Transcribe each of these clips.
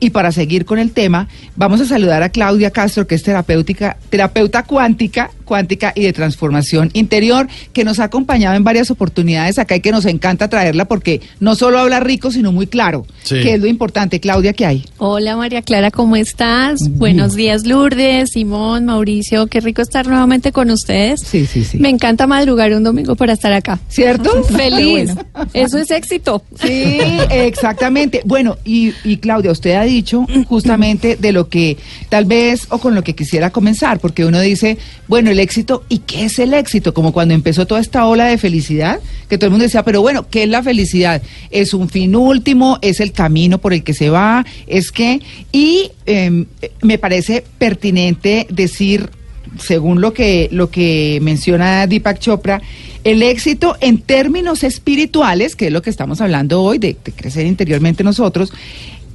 Y para seguir con el tema, vamos a saludar a Claudia Castro, que es terapéutica, terapeuta cuántica, cuántica y de transformación interior, que nos ha acompañado en varias oportunidades acá y que nos encanta traerla porque no solo habla rico, sino muy claro, Sí. que es lo importante. Claudia, ¿qué hay? Hola María Clara, ¿cómo estás? Buenos días Lourdes, Simón, Mauricio, qué rico estar nuevamente con ustedes. Sí, sí, sí. Me encanta madrugar un domingo para estar acá. ¿Cierto? Feliz. Bueno. Eso es éxito. Sí, exactamente. Bueno, y, y Claudia, usted ha dicho justamente de lo que tal vez o con lo que quisiera comenzar, porque uno dice, bueno, el éxito, ¿y qué es el éxito? Como cuando empezó toda esta ola de felicidad, que todo el mundo decía, pero bueno, ¿qué es la felicidad? ¿Es un fin último? ¿Es el camino por el que se va? ¿Es que? Y eh, me parece pertinente decir según lo que, lo que menciona Deepak Chopra, el éxito en términos espirituales, que es lo que estamos hablando hoy, de crecer interiormente nosotros,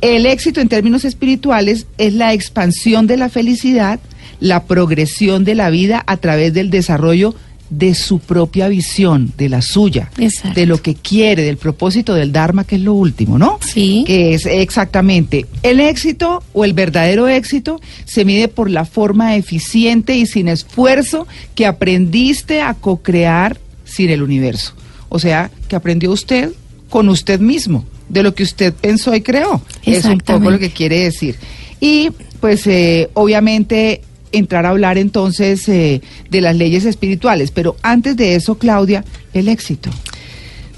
el éxito en términos espirituales es la expansión de la felicidad, la progresión de la vida a través del desarrollo de su propia visión, de la suya, Exacto. de lo que quiere, del propósito del Dharma, que es lo último, ¿no? Sí. Que es exactamente el éxito o el verdadero éxito se mide por la forma eficiente y sin esfuerzo que aprendiste a co-crear sin el universo. O sea, que aprendió usted con usted mismo, de lo que usted pensó y creó. Es un poco lo que quiere decir. Y pues eh, obviamente entrar a hablar entonces eh, de las leyes espirituales, pero antes de eso, Claudia, el éxito.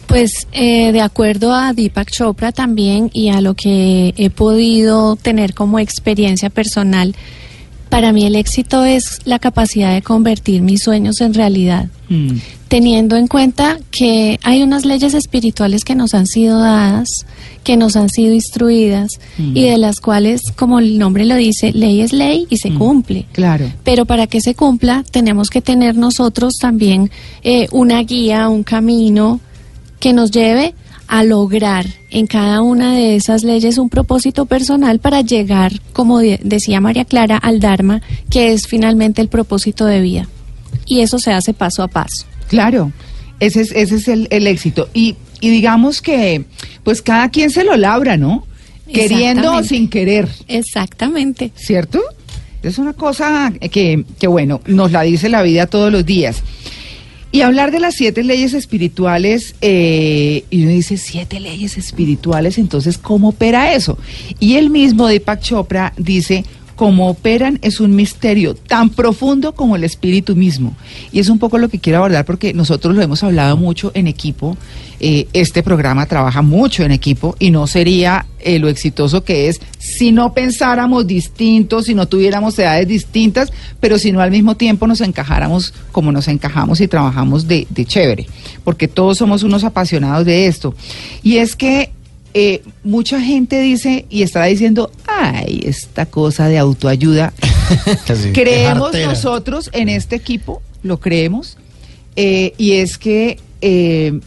Pues eh, de acuerdo a Deepak Chopra también y a lo que he podido tener como experiencia personal, para mí el éxito es la capacidad de convertir mis sueños en realidad. Mm. Teniendo en cuenta que hay unas leyes espirituales que nos han sido dadas, que nos han sido instruidas Mm. y de las cuales, como el nombre lo dice, ley es ley y se Mm. cumple. Claro. Pero para que se cumpla tenemos que tener nosotros también eh, una guía, un camino que nos lleve a lograr en cada una de esas leyes un propósito personal para llegar, como de- decía María Clara, al Dharma, que es finalmente el propósito de vida. Y eso se hace paso a paso. Claro, ese es, ese es el, el éxito. Y, y digamos que, pues cada quien se lo labra, ¿no? Queriendo o sin querer, Exactamente. ¿cierto? Es una cosa que, que, bueno, nos la dice la vida todos los días. Y hablar de las siete leyes espirituales, eh, y uno dice, siete leyes espirituales, entonces, ¿cómo opera eso? Y el mismo Deepak Chopra dice, cómo operan es un misterio tan profundo como el espíritu mismo. Y es un poco lo que quiero abordar porque nosotros lo hemos hablado mucho en equipo. Eh, este programa trabaja mucho en equipo y no sería eh, lo exitoso que es si no pensáramos distintos, si no tuviéramos edades distintas, pero si no al mismo tiempo nos encajáramos como nos encajamos y trabajamos de, de chévere, porque todos somos unos apasionados de esto. Y es que eh, mucha gente dice y está diciendo, ay, esta cosa de autoayuda. Creemos nosotros en este equipo, lo creemos, eh, y es que eh,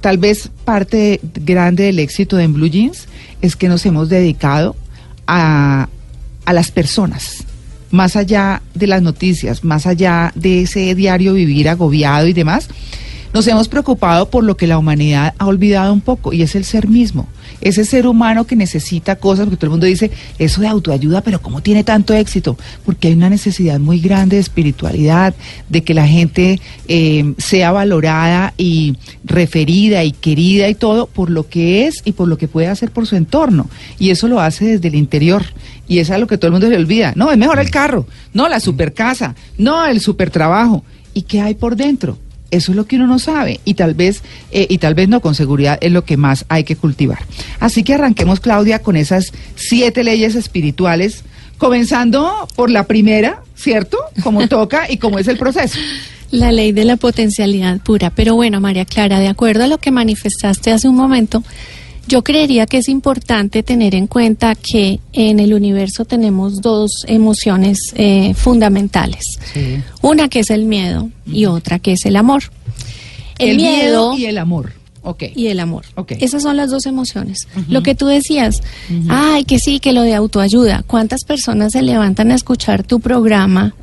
tal vez parte grande del éxito de En Blue Jeans es que nos hemos dedicado a, a las personas, más allá de las noticias, más allá de ese diario vivir agobiado y demás, nos hemos preocupado por lo que la humanidad ha olvidado un poco y es el ser mismo. Ese ser humano que necesita cosas, porque todo el mundo dice eso de autoayuda, pero ¿cómo tiene tanto éxito? Porque hay una necesidad muy grande de espiritualidad, de que la gente eh, sea valorada y referida y querida y todo por lo que es y por lo que puede hacer por su entorno. Y eso lo hace desde el interior. Y es lo que todo el mundo se olvida. No, es mejor el carro, no la super casa, no el super trabajo. ¿Y qué hay por dentro? Eso es lo que uno no sabe y tal vez eh, y tal vez no con seguridad es lo que más hay que cultivar. Así que arranquemos Claudia con esas siete leyes espirituales, comenzando por la primera, ¿cierto? Como toca y como es el proceso. La ley de la potencialidad pura. Pero bueno, María Clara, de acuerdo a lo que manifestaste hace un momento, yo creería que es importante tener en cuenta que en el universo tenemos dos emociones eh, fundamentales. Una que es el miedo y otra que es el amor. El, miedo, y el amor. Ok. y el amor. Ok. Esas son las dos emociones. Lo que tú decías, ay, que sí, que lo de autoayuda. ¿Cuántas personas se levantan a escuchar tu programa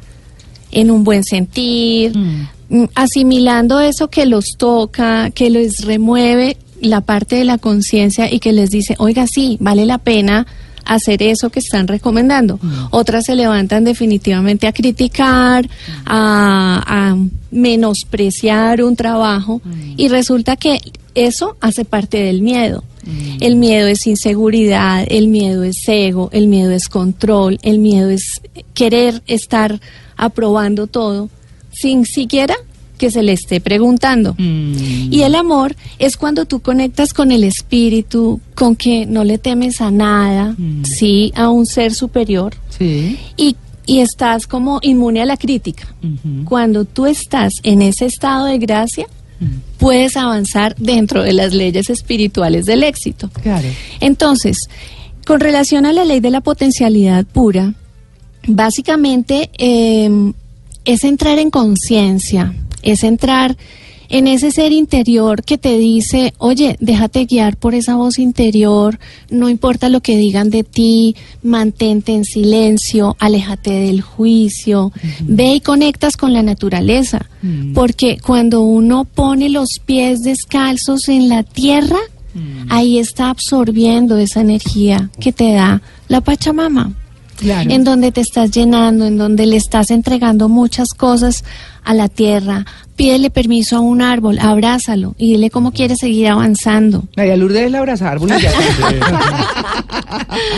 en un buen sentir, Mm. mm, asimilando eso que los toca, que les remueve la parte de la conciencia y que les dice, oiga, sí, vale la pena hacer eso que están recomendando. Otras se levantan definitivamente a criticar, a, a menospreciar un trabajo y resulta que eso hace parte del miedo. El miedo es inseguridad, el miedo es ego, el miedo es control, el miedo es querer estar aprobando todo sin siquiera que se le esté preguntando. Mm. Y el amor es cuando tú conectas con el espíritu, con que no le temes a nada, Mm. sí, a un ser superior Sí. y, y estás como inmune a la crítica. Cuando tú estás en ese estado de gracia, Mm. puedes avanzar dentro de las leyes espirituales del éxito. Claro. Entonces, con relación a la ley de la potencialidad pura, básicamente eh, es entrar en conciencia, es entrar en ese ser interior que te dice, oye, déjate guiar por esa voz interior, no importa lo que digan de ti, mantente en silencio, aléjate del juicio, ve y conectas con la naturaleza, Mm. porque cuando uno pone los pies descalzos en la tierra, ahí está absorbiendo esa energía que te da la Pachamama Claro. en donde te estás llenando, en donde le estás entregando muchas cosas a la tierra. Pídele permiso a un árbol, abrázalo y dile cómo quieres seguir avanzando. María Lourdes es la abrazar árboles ya.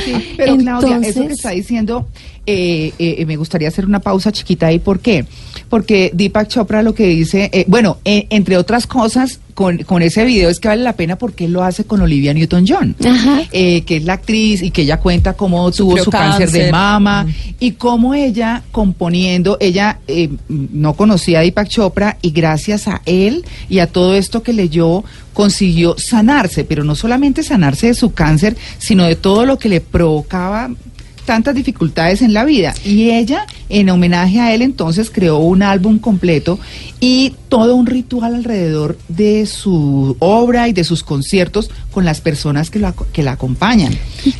Sí, pero Claudia, eso que Entonces- está diciendo, eh, eh, me gustaría hacer una pausa chiquita ahí. ¿Por qué? Porque Deepak Chopra lo que dice, eh, bueno, eh, entre otras cosas, con, con ese video es que vale la pena porque él lo hace con Olivia Newton-John. Eh, que es la actriz y que ella cuenta cómo tuvo su cáncer, de mama y cómo ella componiendo, ella eh, no conocía a Deepak Chopra y gracias a él y a todo esto que leyó consiguió sanarse, pero no solamente sanarse de su cáncer, sino de todo lo que le provocaba tantas dificultades en la vida. Y ella, en homenaje a él, entonces creó un álbum completo y todo un ritual alrededor de su obra y de sus conciertos con las personas que, la- que la acompañan,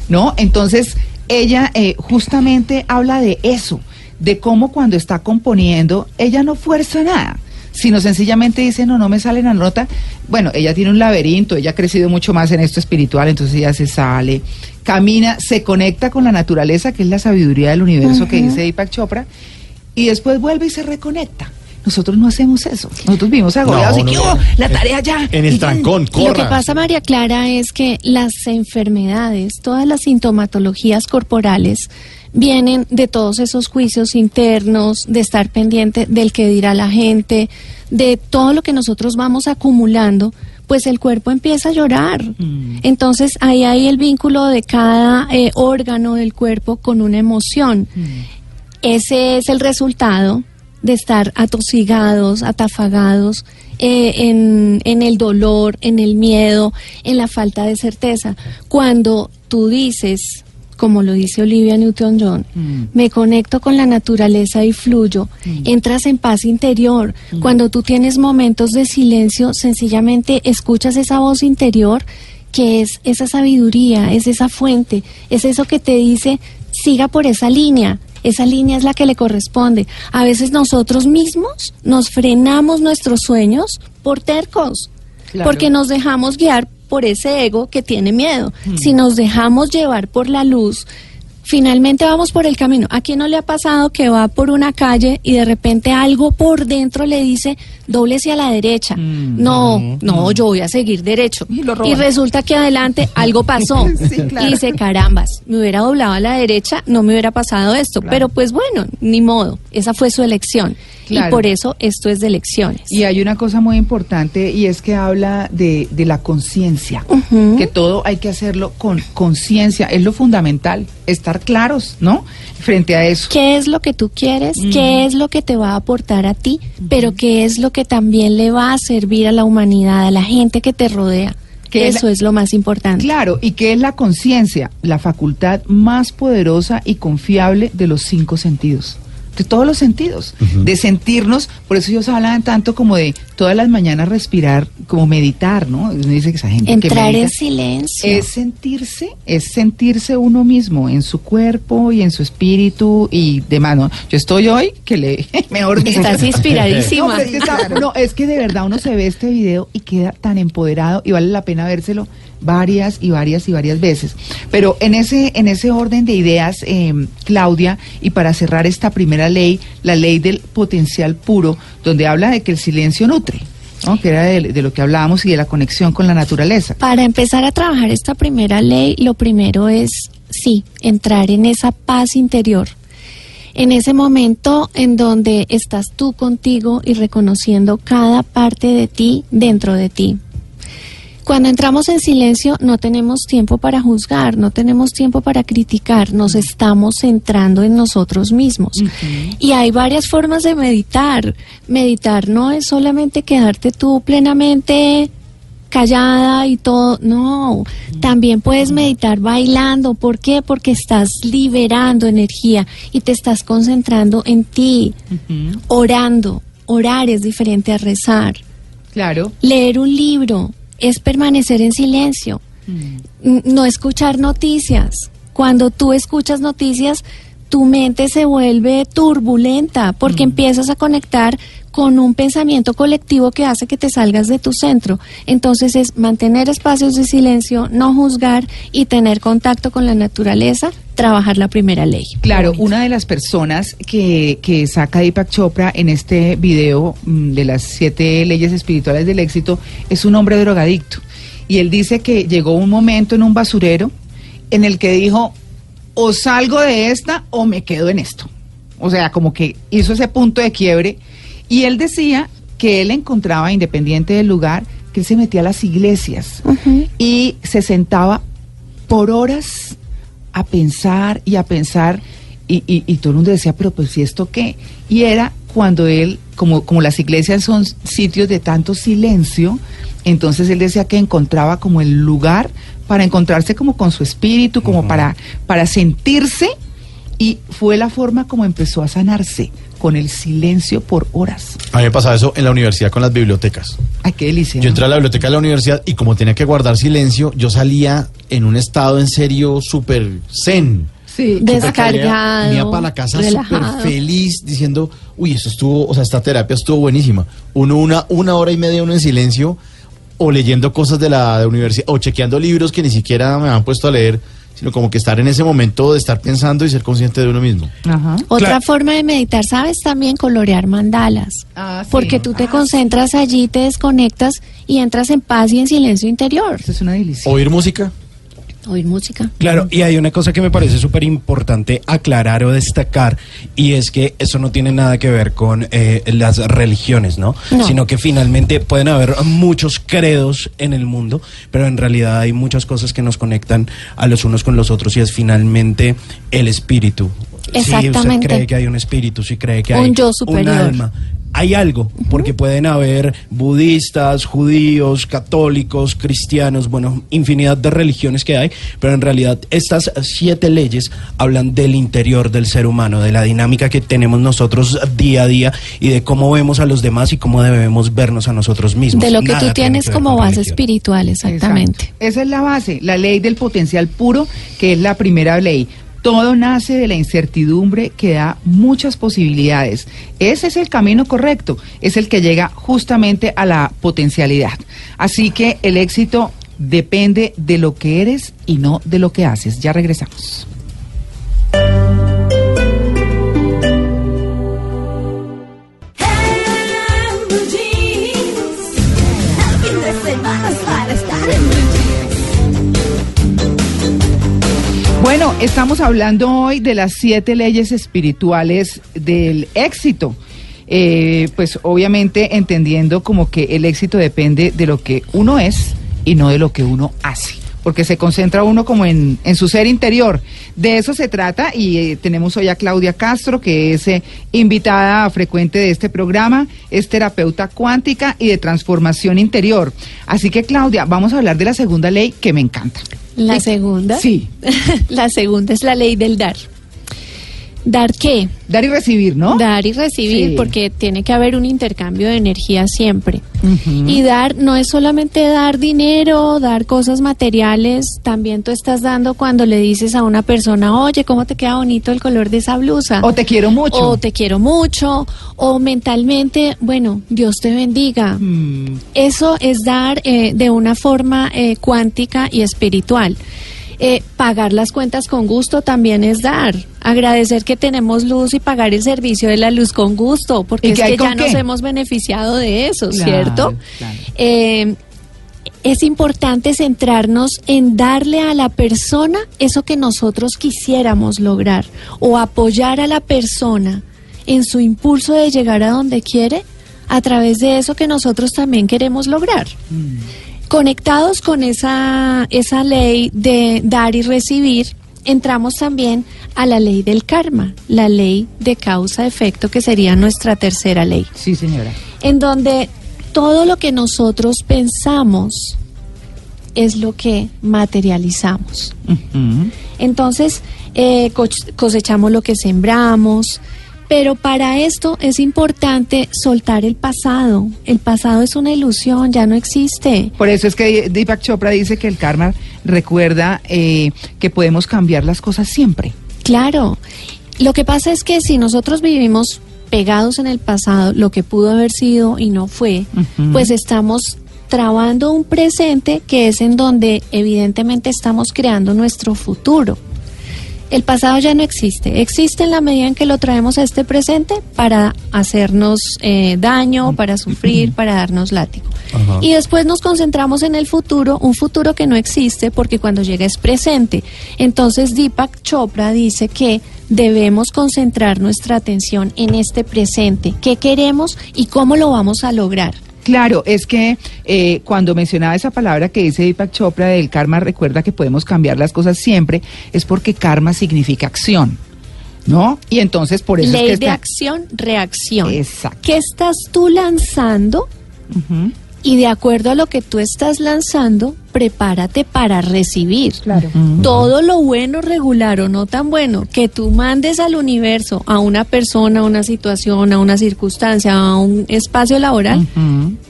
¿no? Entonces, ella eh, justamente habla de eso, de cómo cuando está componiendo, ella no fuerza nada sino sencillamente dice, no, no me sale la nota. Bueno, ella tiene un laberinto, ella ha crecido mucho más en esto espiritual, entonces ella se sale, camina, se conecta con la naturaleza, que es la sabiduría del universo que dice Deepak Chopra, y después vuelve y se reconecta. Nosotros no hacemos eso. Nosotros vivimos agobiados No, y que, no. "Oh, la tarea ya. En el y ya". trancón, corra. Lo que pasa, María Clara, es que las enfermedades, todas las sintomatologías corporales, vienen de todos esos juicios internos, de estar pendiente del que dirá la gente, de todo lo que nosotros vamos acumulando, pues el cuerpo empieza a llorar. Mm. Entonces ahí hay el vínculo de cada eh, órgano del cuerpo con una emoción. Mm. Ese es el resultado de estar atosigados, atafagados eh, en, en el dolor, en el miedo, en la falta de certeza. Cuando tú dices, como lo dice Olivia Newton-John, Mm. me conecto con la naturaleza y fluyo, entras en paz interior. Cuando tú tienes momentos de silencio, sencillamente escuchas esa voz interior que es esa sabiduría, es esa fuente, es eso que te dice, siga por esa línea. Esa línea es la que le corresponde. A veces nosotros mismos nos frenamos nuestros sueños por tercos, Claro. porque nos dejamos guiar por ese ego que tiene miedo. Si nos dejamos llevar por la luz, finalmente vamos por el camino. ¿A quién no le ha pasado que va por una calle y de repente algo por dentro le dice, doblese a la derecha? Mm. No, no, yo voy a seguir derecho. Y resulta que adelante algo pasó. Sí, claro. Y dice, carambas, me hubiera doblado a la derecha, no me hubiera pasado esto. Claro. Pero pues bueno, ni modo, esa fue su elección. Claro. Y por eso esto es de elecciones. Y hay una cosa muy importante y es que habla de, de la conciencia, que todo hay que hacerlo con conciencia, es lo fundamental, estar claros, ¿no? Frente a eso. ¿Qué es lo que tú quieres? ¿Qué es lo que te va a aportar a ti? Pero ¿qué es lo que también le va a servir a la humanidad, a la gente que te rodea? Que es Eso la- es lo más importante. Claro, ¿y qué es la conciencia? La facultad más poderosa y confiable de los cinco sentidos. De todos los sentidos, de sentirnos, por eso ellos hablan tanto como de todas las mañanas respirar, como meditar, ¿no? Uno dice que esa gente que Entrar en medita- silencio. Es sentirse, es sentirse uno mismo en su cuerpo y en su espíritu y demás. ¿no? Yo estoy hoy que le, mejor. Estás inspiradísima. No, pero es que está- no, es que de verdad uno se ve este video y queda tan empoderado y vale la pena vérselo varias y varias y varias veces. Pero en ese, en ese orden de ideas, eh, Claudia, y para cerrar esta primera ley, la ley del potencial puro, donde habla de que el silencio nutre. que era de, de, lo que hablábamos y de la conexión con la naturaleza. Para empezar a trabajar esta primera ley, lo primero es, sí, entrar en esa paz interior, en ese momento en donde estás tú contigo y reconociendo cada parte de ti dentro de ti. Cuando entramos en silencio no tenemos tiempo para juzgar, no tenemos tiempo para criticar, nos estamos centrando en nosotros mismos. Uh -huh. Y hay varias formas de meditar. Meditar no es solamente quedarte tú plenamente callada y todo, no, también puedes meditar bailando, ¿por qué? Porque estás liberando energía y te estás concentrando en ti, uh -huh. orando, orar es diferente a rezar. Claro. Leer un libro, es permanecer en silencio, mm. no escuchar noticias. Cuando tú escuchas noticias, tu mente se vuelve turbulenta porque mm. empiezas a conectar con un pensamiento colectivo que hace que te salgas de tu centro. Entonces es mantener espacios de silencio, no juzgar y tener contacto con la naturaleza, trabajar la primera ley. Claro, una de las personas que, que saca Deepak Chopra en este video mmm, de las siete leyes espirituales del éxito es un hombre drogadicto. Y él dice que llegó un momento en un basurero en el que dijo, o salgo de esta o me quedo en esto. O sea, como que hizo ese punto de quiebre. Y él decía que él encontraba, independiente del lugar, que él se metía a las iglesias uh -huh. y se sentaba por horas a pensar y a pensar y, y, y, todo el mundo decía, pero pues si esto qué? Y era cuando él, como, como las iglesias son sitios de tanto silencio, entonces él decía que encontraba como el lugar para encontrarse como con su espíritu, como uh -huh. para, para sentirse y fue la forma como empezó a sanarse con el silencio por horas. A mí me pasaba eso en la universidad con las bibliotecas. Ay, qué delicia. Yo entré a la biblioteca de la universidad y como tenía que guardar silencio, yo salía en un estado en serio súper zen. Sí, descargado. Venía para la casa súper feliz diciendo, uy, eso estuvo, o sea, esta terapia estuvo buenísima. Uno, una, una hora y media uno en silencio o leyendo cosas de la de universidad o chequeando libros que ni siquiera me han puesto a leer sino como que estar en ese momento de estar pensando y ser consciente de uno mismo. Ajá. Otra claro. forma de meditar, ¿sabes? También colorear mandalas. Ah, sí. Porque tú te ah, concentras sí. allí, te desconectas y entras en paz y en silencio interior. Eso es una delicia. Oír música. Oír música. Claro, y hay una cosa que me parece súper importante aclarar o destacar, y es que eso no tiene nada que ver con eh, las religiones, ¿no? ¿no? Sino que finalmente pueden haber muchos credos en el mundo, pero en realidad hay muchas cosas que nos conectan a los unos con los otros, y es finalmente el espíritu. Exactamente. Si usted cree que hay un espíritu, si cree que hay un yo superior. un alma, hay algo, porque pueden haber budistas, judíos, católicos, cristianos, bueno, infinidad de religiones que hay, pero en realidad estas siete leyes hablan del interior del ser humano, de la dinámica que tenemos nosotros día a día y de cómo vemos a los demás y cómo debemos vernos a nosotros mismos. De lo que Nada tú tienes que como base espiritual, exactamente. Exacto. Esa es la base, la ley del potencial puro, que es la primera ley. Todo nace de la incertidumbre que da muchas posibilidades. Ese es el camino correcto, es el que llega justamente a la potencialidad. Así que el éxito depende de lo que eres y no de lo que haces. Ya regresamos. Bueno, estamos hablando hoy de las siete leyes espirituales del éxito. Eh, pues obviamente entendiendo como que el éxito depende de lo que uno es y no de lo que uno hace, porque se concentra uno como en, en su ser interior. De eso se trata y eh, tenemos hoy a Claudia Castro, que es eh, invitada frecuente de este programa, es terapeuta cuántica y de transformación interior. Así que Claudia, vamos a hablar de la segunda ley que me encanta. La segunda. Sí. la segunda es la ley del dar. ¿Dar qué? Dar y recibir, ¿no? Dar y recibir, Sí. porque tiene que haber un intercambio de energía siempre. Y dar no es solamente dar dinero, dar cosas materiales, también tú estás dando cuando le dices a una persona, oye, ¿cómo te queda bonito el color de esa blusa? O te quiero mucho. O te quiero mucho, o mentalmente, bueno, Dios te bendiga. Mm, Eso es dar eh, de una forma eh, cuántica y espiritual. Eh, pagar las cuentas con gusto también es dar. Agradecer que tenemos luz y pagar el servicio de la luz con gusto, porque ¿Y es que ya qué? nos hemos beneficiado de eso, Claro, ¿cierto? claro. Eh, es importante centrarnos en darle a la persona eso que nosotros quisiéramos lograr o apoyar a la persona en su impulso de llegar a donde quiere a través de eso que nosotros también queremos lograr. Conectados con esa, esa ley de dar y recibir, entramos también a la ley del karma, la ley de causa-efecto, que sería nuestra tercera ley sí, señora. en donde todo lo que nosotros pensamos es lo que materializamos. Entonces, eh, cosechamos lo que sembramos, pero para esto es importante soltar el pasado. El pasado es una ilusión, ya no existe. Por eso es que Deepak Chopra dice que el karma recuerda eh, que podemos cambiar las cosas siempre. Claro, lo que pasa es que si nosotros vivimos pegados en el pasado, lo que pudo haber sido y no fue, pues estamos trabando un presente que es en donde evidentemente estamos creando nuestro futuro. El pasado ya no existe, existe en la medida en que lo traemos a este presente para hacernos eh, daño, para sufrir, para darnos látigo. Ajá. Y después nos concentramos en el futuro, un futuro que no existe porque cuando llega es presente. Entonces Deepak Chopra dice que debemos concentrar nuestra atención en este presente, qué queremos y cómo lo vamos a lograr. Claro, es que eh, cuando mencionaba esa palabra que dice Deepak Chopra del karma, recuerda que podemos cambiar las cosas siempre, es porque karma significa acción, ¿no? Y entonces por eso Ley es que de está- acción, reacción. Exacto. ¿Qué estás tú lanzando? Y de acuerdo a lo que tú estás lanzando, prepárate para recibir. Claro. Ujú. Todo lo bueno, regular o no tan bueno que tú mandes al universo, a una persona, a una situación, a una circunstancia, a un espacio laboral,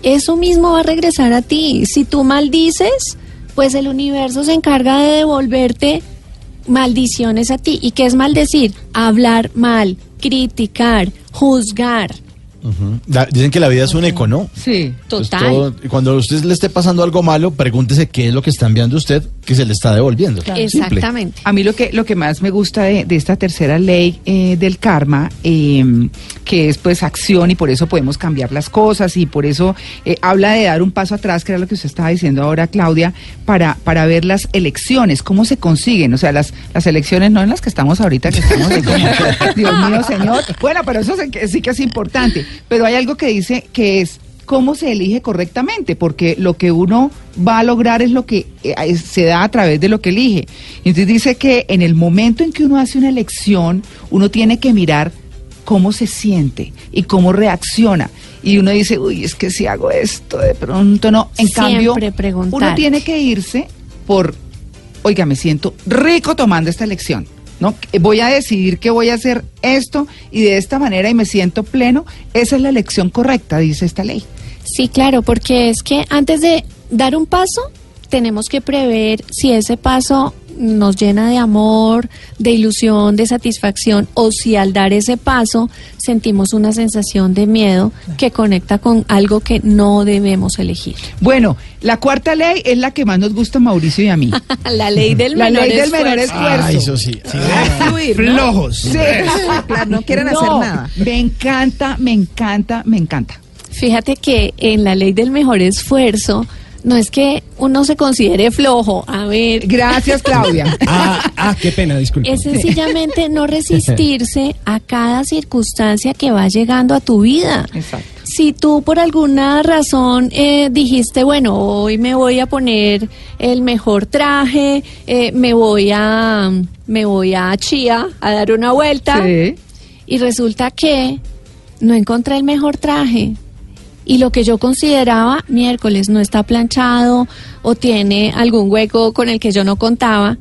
eso mismo va a regresar a ti. Si tú maldices, pues el universo se encarga de devolverte maldiciones a ti. ¿Y qué es maldecir? Hablar mal, criticar, juzgar. La- dicen que la vida es un eco, ¿no? Sí. Entonces, Total. todo- cuando a usted le esté pasando algo malo, pregúntese qué es lo que está enviando usted que se le está devolviendo. Simple. Exactamente. A mí lo que, lo que más me gusta de, de esta tercera ley eh, del karma, eh, que es pues acción y por eso podemos cambiar las cosas y por eso eh, habla de dar un paso atrás, que era lo que usted estaba diciendo ahora, Claudia, para, para ver las elecciones, cómo se consiguen, o sea, las, las elecciones no en las que estamos ahorita, que estamos como, Dios mío, señor. Bueno, pero eso sí que es importante, pero hay algo que dice que es cómo se elige correctamente, porque lo que uno va a lograr es lo que eh, se da a través de lo que elige. Y Entonces dice que en el momento en que uno hace una elección, uno tiene que mirar cómo se siente y cómo reacciona. Y uno dice, uy, es que si hago esto, de pronto no. En Siempre cambio, preguntar. uno tiene que irse por, oiga, me siento rico tomando esta elección. ¿No? Voy a decidir que voy a hacer esto y de esta manera y me siento pleno. Esa es la elección correcta, dice esta ley. Sí, claro, porque es que antes de dar un paso, tenemos que prever si ese paso nos llena de amor, de ilusión, de satisfacción, o si al dar ese paso sentimos una sensación de miedo que conecta con algo que no debemos elegir. Bueno, la cuarta ley es la que más nos gusta a Mauricio y a mí. La ley del La menor ley del esfuerzo. menor esfuerzo. Ay, eso sí. sí. Fluir, ¿no? Flojos. Sí. No quieren hacer nada. Me encanta, me encanta, me encanta. Fíjate que en la ley del mejor esfuerzo no es que uno se considere flojo, a ver, Gracias, Claudia. Ah, ah, qué pena, disculpe. es sencillamente no resistirse a cada circunstancia que va llegando a tu vida. Exacto. Si tú por alguna razón eh, dijiste, bueno, hoy me voy a poner el mejor traje, eh, me voy a me voy a Chía a dar una vuelta Sí. y resulta que no encontré el mejor traje. Y lo que yo consideraba miércoles no está planchado o tiene algún hueco con el que yo no contaba.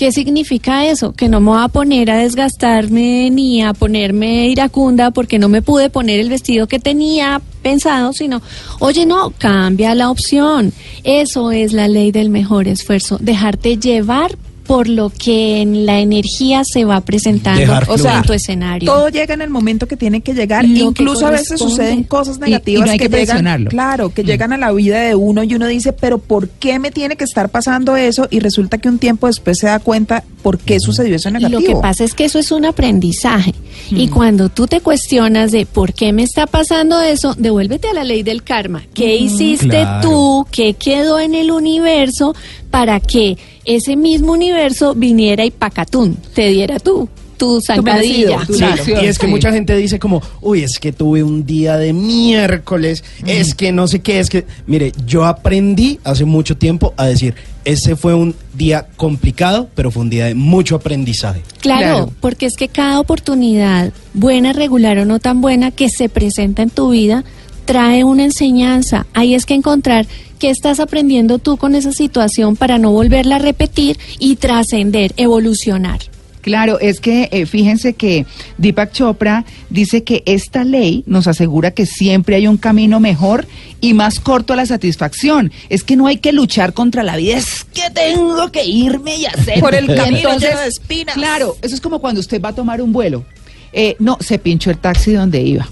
¿Qué significa eso? Que no me voy a poner a desgastarme ni a ponerme iracunda porque no me pude poner el vestido que tenía pensado, sino, oye, no, cambia la opción. Eso es la ley del mejor esfuerzo, dejarte llevar por lo que en la energía se va presentando Dejar o sea, en tu escenario. Todo llega en el momento que tiene que llegar. Lo que Incluso a veces suceden cosas Y- y negativas no hay que llegan, claro, que llegan a la vida de uno y uno dice, pero ¿por qué me tiene que estar pasando eso? Y resulta que un tiempo después se da cuenta por qué sucedió eso negativo. Lo que pasa es que eso es un aprendizaje. Y cuando tú te cuestionas de por qué me está pasando eso, devuélvete a la ley del karma. ¿Qué hiciste Claro. tú? ¿Qué quedó en el universo para que ese mismo universo viniera y pacatún, te diera tú, tu zancadilla? merecido, tu Sí, Claro. y es que Sí. mucha gente dice como, uy, es que tuve un día de miércoles, es que no sé qué, es que, mire, yo aprendí hace mucho tiempo a decir, ese fue un día complicado, pero fue un día de mucho aprendizaje. Claro, Claro. porque es que cada oportunidad, buena, regular o no tan buena, que se presenta en tu vida, trae una enseñanza. Ahí es que encontrar qué estás aprendiendo tú con esa situación para no volverla a repetir y trascender, evolucionar. Claro, es que eh, fíjense que Deepak Chopra dice que esta ley nos asegura que siempre hay un camino mejor y más corto a la satisfacción. Es que no hay que luchar contra la vida, es que tengo que irme y hacer. Por el camino lleno de espinas. Claro, eso es como cuando usted va a tomar un vuelo. Eh, no, se pinchó el taxi donde iba.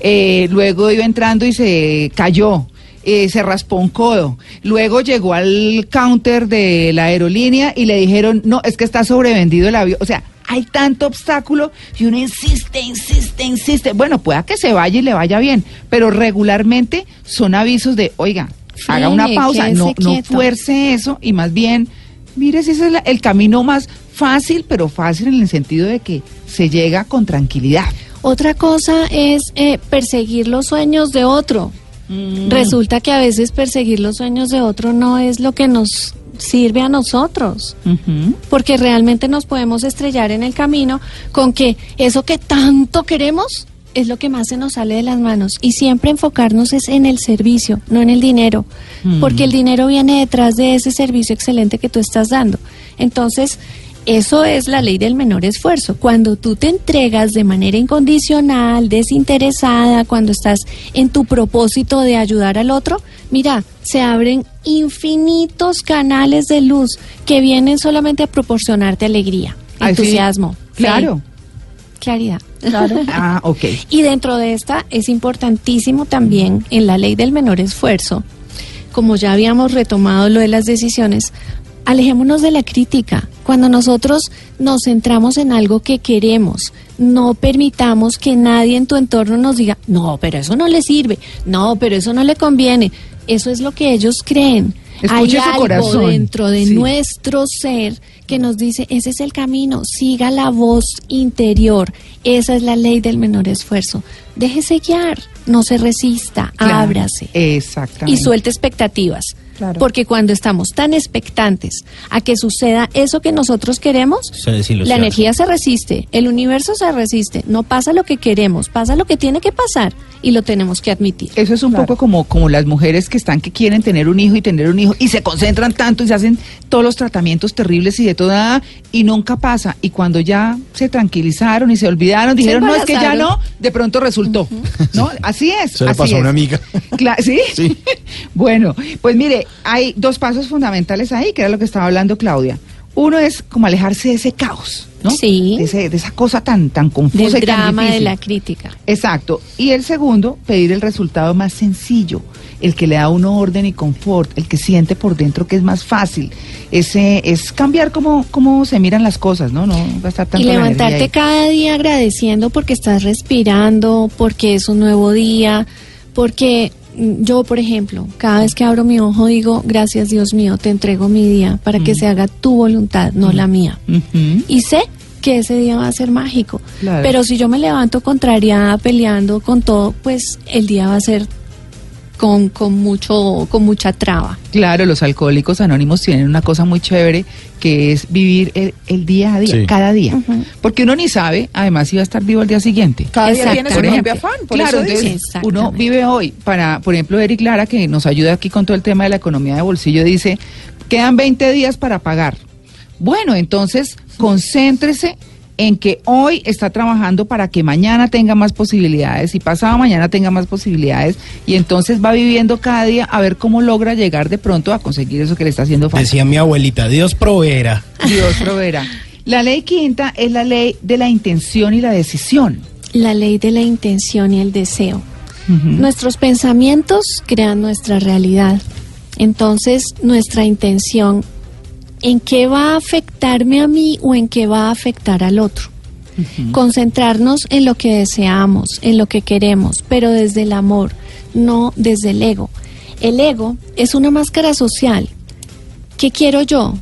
Eh, luego iba entrando y se cayó. Eh, se raspó un codo. Luego llegó al counter de la aerolínea y le dijeron, no, es que está sobrevendido el avión. O sea, hay tanto obstáculo y uno insiste, insiste, insiste. Bueno, pueda que se vaya y le vaya bien, pero regularmente son avisos de, oiga, haga una pausa, no, no fuerce eso y más bien, mire si ese es la- el camino más fácil, pero fácil en el sentido de que se llega con tranquilidad. Otra cosa es eh, perseguir los sueños de otro. Resulta que a veces perseguir los sueños de otro no es lo que nos sirve a nosotros. Porque realmente nos podemos estrellar en el camino con que eso que tanto queremos es lo que más se nos sale de las manos y siempre enfocarnos es en el servicio, no en el dinero, porque el dinero viene detrás de ese servicio excelente que tú estás dando. Entonces, eso es la ley del menor esfuerzo. Cuando tú te entregas de manera incondicional, desinteresada, cuando estás en tu propósito de ayudar al otro, mira, se abren infinitos canales de luz que vienen solamente a proporcionarte alegría, Ay, sí. entusiasmo, fe, Claro. claridad. Ah, ok. Y dentro de esta es importantísimo también en la ley del menor esfuerzo, como ya habíamos retomado lo de las decisiones, alejémonos de la crítica. Cuando nosotros nos centramos en algo que queremos, no permitamos que nadie en tu entorno nos diga, no, pero eso no le sirve, no, pero eso no le conviene. Eso es lo que ellos creen. Escuche Hay algo corazón. dentro de Sí. nuestro ser que nos dice, ese es el camino, siga la voz interior. Esa es la ley del menor esfuerzo. Déjese guiar, no se resista, Claro. ábrase Exactamente. y suelte expectativas. Claro. Porque cuando estamos tan expectantes a que suceda eso que nosotros queremos, la energía se resiste, el universo se resiste, no pasa lo que queremos, pasa lo que tiene que pasar y lo tenemos que admitir. Eso es un Claro. poco como, como las mujeres que están que quieren tener un hijo y tener un hijo y se concentran tanto y se hacen todos los tratamientos terribles y de toda y nunca pasa. Y cuando ya se tranquilizaron y se olvidaron, dijeron, no, es que ya no, de pronto resultó. ¿No? Así es. Eso le así pasó a una amiga. Cla- ¿Sí? Sí. bueno, pues mire, hay dos pasos fundamentales ahí, que era lo que estaba hablando Claudia. Uno es como alejarse de ese caos, ¿no? Sí. De, ese- de esa cosa tan, tan confusa Del y tan drama de la crítica. Exacto. Y el segundo, pedir el resultado más sencillo, el que le da a uno orden y confort, el que siente por dentro que es más fácil. Ese es cambiar cómo, cómo se miran las cosas, ¿no? No gastar tanto Y levantarte cada día agradeciendo porque estás respirando, porque es un nuevo día, porque yo, por ejemplo, cada vez que abro mi ojo digo, gracias Dios mío, te entrego mi día para Mm. que se haga tu voluntad, no la mía. Y sé que ese día va a ser mágico. Claro. Pero si yo me levanto contrariada, peleando con todo, pues el día va a ser con, con mucho, con mucha traba. Claro, los alcohólicos anónimos tienen una cosa muy chévere que es vivir el, el día a día, Sí. cada día. Porque uno ni sabe, además, si va a estar vivo el día siguiente. Cada día tiene su propio afán, por claro, eso entonces uno vive hoy. Para, por ejemplo, Eric Lara, que nos ayuda aquí con todo el tema de la economía de bolsillo, dice, quedan 20 días para pagar. Bueno, entonces concéntrese en que hoy está trabajando para que mañana tenga más posibilidades y pasado mañana tenga más posibilidades y entonces va viviendo cada día a ver cómo logra llegar de pronto a conseguir eso que le está haciendo falta. Decía mi abuelita, Dios proveerá. Dios proveerá. La ley quinta es la ley de la intención y la decisión. La ley de la intención y el deseo. Nuestros pensamientos crean nuestra realidad. Entonces, nuestra intención, ¿en qué va a afectarme a mí o en qué va a afectar al otro? Concentrarnos en lo que deseamos, en lo que queremos, pero desde el amor, no desde el ego. El ego es una máscara social. ¿Qué quiero yo?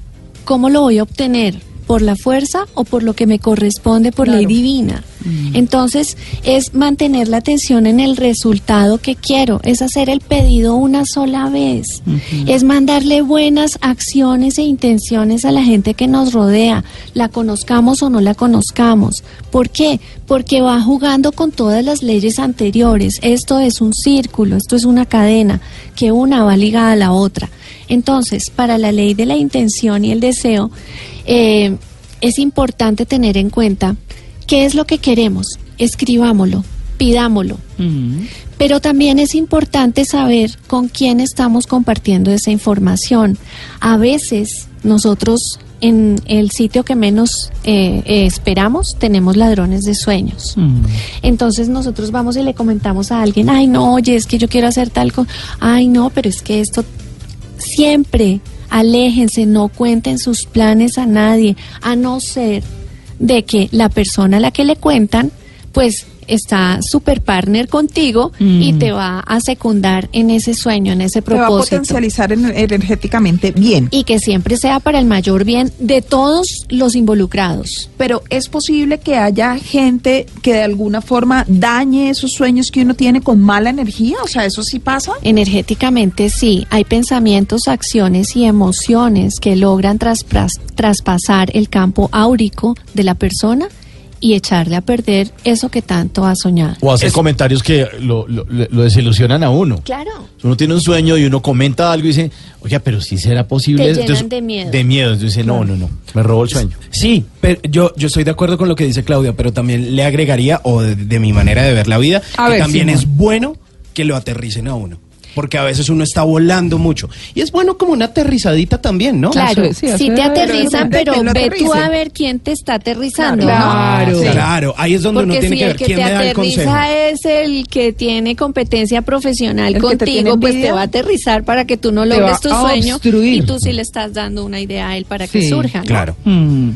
¿Cómo lo voy a obtener? por la fuerza o por lo que me corresponde por ley divina. Mm. Entonces es mantener la atención en el resultado que quiero, es hacer el pedido una sola vez, es mandarle buenas acciones e intenciones a la gente que nos rodea, la conozcamos o no la conozcamos. ¿Por qué? Porque va jugando con todas las leyes anteriores. Esto es un círculo, esto es una cadena, que una va ligada a la otra. Entonces, para la ley de la intención y el deseo, eh, es importante tener en cuenta qué es lo que queremos, escribámoslo, pidámoslo. Pero también es importante saber con quién estamos compartiendo esa información. A veces nosotros en el sitio que menos eh, eh, esperamos tenemos ladrones de sueños. Mm. Entonces nosotros vamos y le comentamos a alguien, ay no, oye, es que yo quiero hacer tal cosa, ay no, pero es que esto siempre aléjense, no cuenten sus planes a nadie, a no ser de que la persona a la que le cuentan, pues está super partner contigo y mm. te va a secundar en ese sueño, en ese propósito. Te va a potencializar energéticamente bien. Y que siempre sea para el mayor bien de todos los involucrados. Pero es posible que haya gente que de alguna forma dañe esos sueños que uno tiene con mala energía, o sea, ¿eso sí pasa? Energéticamente sí, hay pensamientos, acciones y emociones que logran traspasar el campo áurico de la persona y echarle a perder eso que tanto ha soñado. O hacer comentarios que lo, desilusionan a uno. Claro. Uno tiene un sueño y uno comenta algo y dice, oye, pero si será posible. Te de miedo. De miedo. Entonces dice, no, no, no, me robó el sueño. Sí, pero yo, yo estoy de acuerdo con lo que dice Claudia, pero también le agregaría, o de, mi manera de ver la vida, que también es bueno que lo aterricen a uno porque a veces uno está volando mucho. Y es bueno como una aterrizadita también, ¿no? Claro, sí, te aterrizan, pero ve tú a ver quién te está aterrizando. Claro, claro, ahí es donde uno tiene que ver quién me da el consejo. Porque si el que te aterriza es el que tiene competencia profesional contigo, pues te va a aterrizar para que tú no logres tu sueño y tú sí le estás dando una idea a él para que surja. Claro. Mm.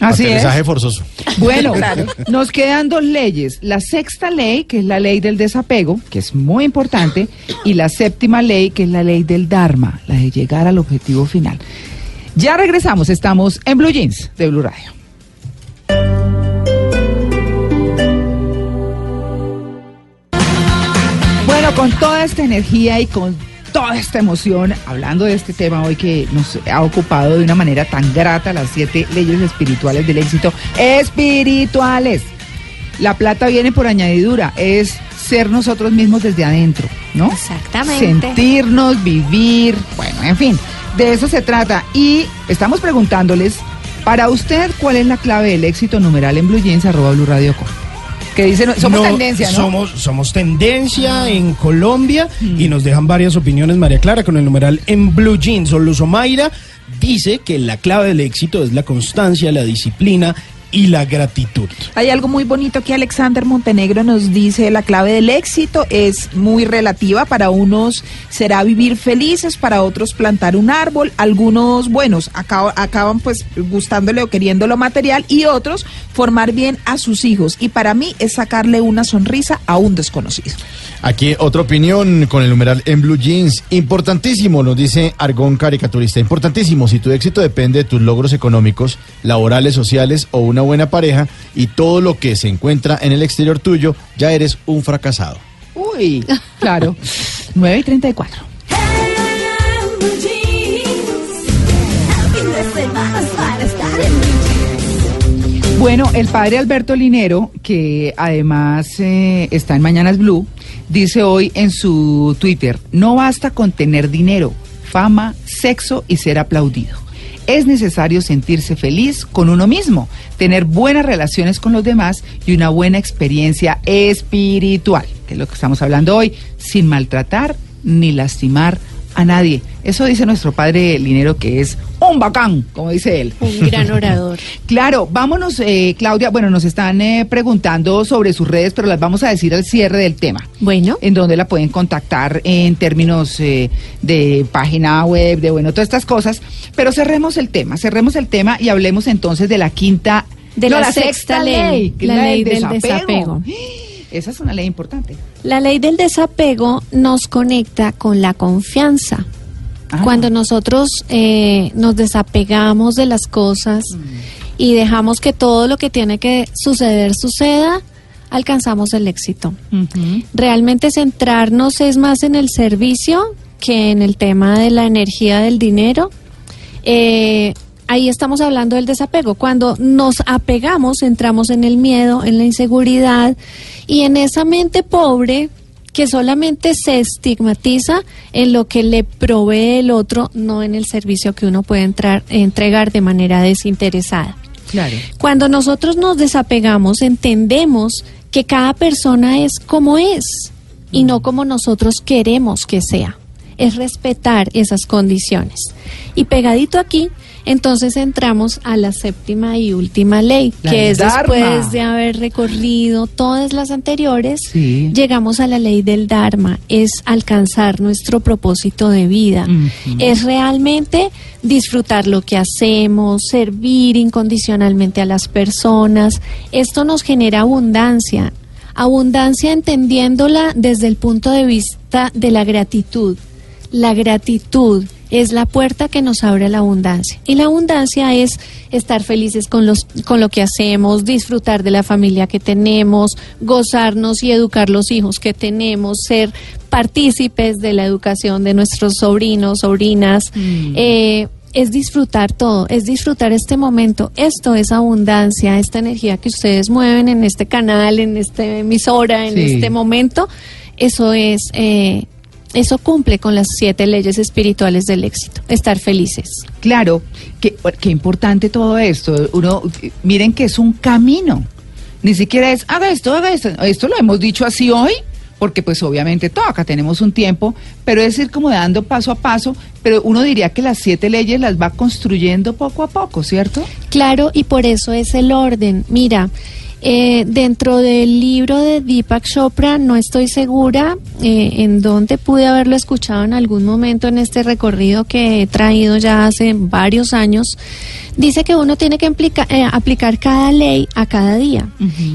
Así Aterrizaje forzoso. Bueno, nos quedan dos leyes. La sexta ley, que es la ley del desapego, que es muy importante, y la séptima ley, que es la ley del Dharma, la de llegar al objetivo final. Ya regresamos, estamos en Blue Jeans de Blue Radio. Bueno, con toda esta energía y con toda esta emoción hablando de este tema hoy que nos ha ocupado de una manera tan grata, las siete leyes espirituales del éxito. Espirituales. La plata viene por añadidura, es ser nosotros mismos desde adentro, ¿no? Exactamente. Sentirnos, vivir, bueno, en fin, de eso se trata. Y estamos preguntándoles, para usted, ¿cuál es la clave del éxito numeral en Blue Jeans, arroba Blue Radio que dicen, somos tendencia, ¿no? Somos, somos tendencia en Colombia y nos dejan varias opiniones, María Clara, con el numeral en Blue Jeans. Mayra dice que la clave del éxito es la constancia, la disciplina y la gratitud. Hay algo muy bonito que Alexander Montenegro nos dice, la clave del éxito es muy relativa, para unos será vivir felices, para otros plantar un árbol, algunos buenos acaban, pues gustándole o queriendo lo material y otros formar bien a sus hijos y para mí es sacarle una sonrisa a un desconocido. Aquí otra opinión con el numeral en Blue Jeans. Importantísimo, nos dice Argón Caricaturista. Importantísimo, si tu éxito depende de tus logros económicos, laborales, sociales o una buena pareja y todo lo que se encuentra en el exterior tuyo, ya eres un fracasado. Uy, claro. 9 y 34. Bueno, el padre Alberto Linero, que además eh, está en Mañanas Blue, dice hoy en su Twitter, no basta con tener dinero, fama, sexo y ser aplaudido. es necesario sentirse feliz con uno mismo, tener buenas relaciones con los demás y una buena experiencia espiritual, que es lo que estamos hablando hoy, sin maltratar ni lastimar a nadie. Eso dice nuestro padre Linero, que es un bacán, como dice él. Un gran orador. claro, vámonos, eh, Claudia. Bueno, nos están eh, preguntando sobre sus redes, pero las vamos a decir al cierre del tema. Bueno. En donde la pueden contactar en términos eh, de página web, de bueno, todas estas cosas. Pero cerremos el tema, cerremos el tema y hablemos entonces de la quinta. De la, sexta, ley, la, ley del desapego. Esa es una ley importante. La ley del desapego nos conecta con la confianza. Ah. Cuando nosotros eh, nos desapegamos de las cosas Mm. y dejamos que todo lo que tiene que suceder suceda, alcanzamos el éxito. Realmente centrarnos es más en el servicio que en el tema de la energía del dinero. Eh, ahí estamos hablando del desapego. Cuando nos apegamos, entramos en el miedo, en la inseguridad y en esa mente pobre que solamente se estigmatiza en lo que le provee el otro, no en el servicio que uno puede entrar, entregar de manera desinteresada. Claro. Cuando nosotros nos desapegamos, entendemos que cada persona es como es y no como nosotros queremos que sea. Es respetar esas condiciones. Y pegadito aquí, entonces entramos a la séptima y última ley, La que es Dharma. después de haber recorrido todas las anteriores, Sí. llegamos a la ley del Dharma, es alcanzar nuestro propósito de vida es realmente disfrutar lo que hacemos, servir incondicionalmente a las personas. Esto nos genera abundancia. Abundancia entendiéndola desde el punto de vista de la gratitud. La gratitud es la puerta que nos abre a la abundancia. Y la abundancia es estar felices con, los, con lo que hacemos, disfrutar de la familia que tenemos, gozarnos y educar los hijos que tenemos, ser partícipes de la educación de nuestros sobrinos, sobrinas. Mm. Eh, es disfrutar todo, es disfrutar este momento. Esto es abundancia, esta energía que ustedes mueven en este canal, en esta emisora, en Sí. este momento. Eso es, eh, eso cumple con las siete leyes espirituales del éxito. Estar felices. Claro, qué, qué importante todo esto. Uno, miren que es un camino. Ni siquiera es, haga esto, haga esto. Esto lo hemos dicho así hoy, porque pues obviamente toca, tenemos un tiempo, pero es ir como dando paso a paso, pero uno diría que las siete leyes las va construyendo poco a poco, ¿cierto? Claro, y por eso es el orden. Mira, eh, dentro del libro de Deepak Chopra, no estoy segura eh, en dónde pude haberlo escuchado en algún momento en este recorrido que he traído ya hace varios años. Dice que uno tiene que implica- eh, aplicar cada ley a cada día.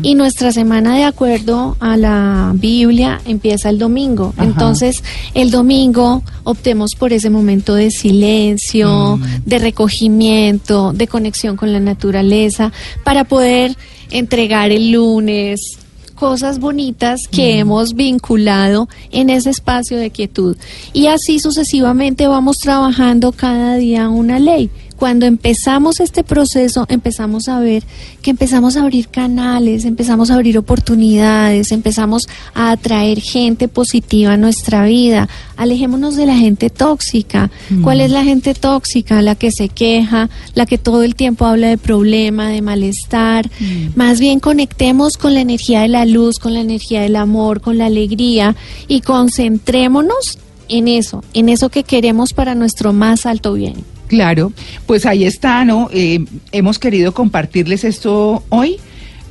Y nuestra semana, de acuerdo a la Biblia, empieza el domingo. Ajá. Entonces, el domingo optemos por ese momento de silencio, Mm. de recogimiento, de conexión con la naturaleza, para poder entregar el lunes cosas bonitas que hemos vinculado en ese espacio de quietud. Y así sucesivamente vamos trabajando cada día una ley. Cuando empezamos este proceso, empezamos a ver que empezamos a abrir canales, empezamos a abrir oportunidades, empezamos a atraer gente positiva a nuestra vida. Alejémonos de la gente tóxica. ¿Cuál es la gente tóxica? La que se queja, la que todo el tiempo habla de problema, de malestar. Más bien conectemos con la energía de la luz, con la energía del amor, con la alegría y concentrémonos en eso, en eso que queremos para nuestro más alto bien. Claro, pues ahí está, ¿no? Eh, hemos querido compartirles esto hoy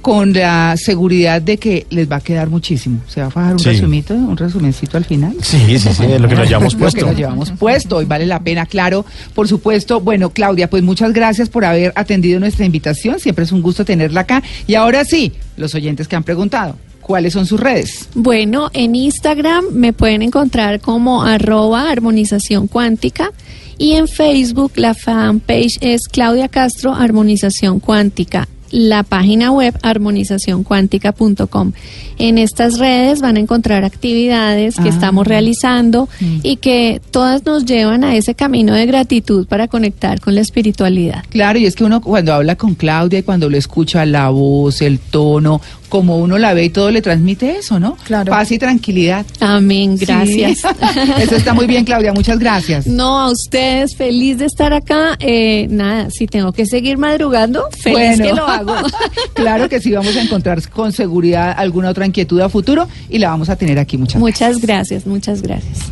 con la seguridad de que les va a quedar muchísimo. Se va a bajar un Sí. resumito, un resumencito al final. Sí, sí, sí, lo que nos llevamos Lo que puesto. nos llevamos puesto y vale la pena, claro. Por supuesto, bueno, Claudia, pues muchas gracias por haber atendido nuestra invitación. Siempre es un gusto tenerla acá. Y ahora sí, los oyentes que han preguntado, ¿cuáles son sus redes? Bueno, en Instagram me pueden encontrar como arroba armonización cuántica y en Facebook la fanpage es Claudia Castro Armonización Cuántica. La página web armonizacioncuántica.com. En estas redes van a encontrar actividades que Ah. estamos realizando Mm. y que todas nos llevan a ese camino de gratitud para conectar con la espiritualidad. Claro, y es que uno cuando habla con Claudia y cuando lo escucha la voz, el tono, como uno la ve y todo le transmite eso, ¿no? Claro. Paz y tranquilidad. Amén, gracias. Sí. Eso está muy bien, Claudia, muchas gracias. No, a ustedes, feliz de estar acá. Eh, nada, si tengo que seguir madrugando, feliz Bueno. que lo hago. claro que sí, vamos a encontrar con seguridad alguna otra inquietud a futuro y la vamos a tener aquí muchas muchas gracias, muchas gracias.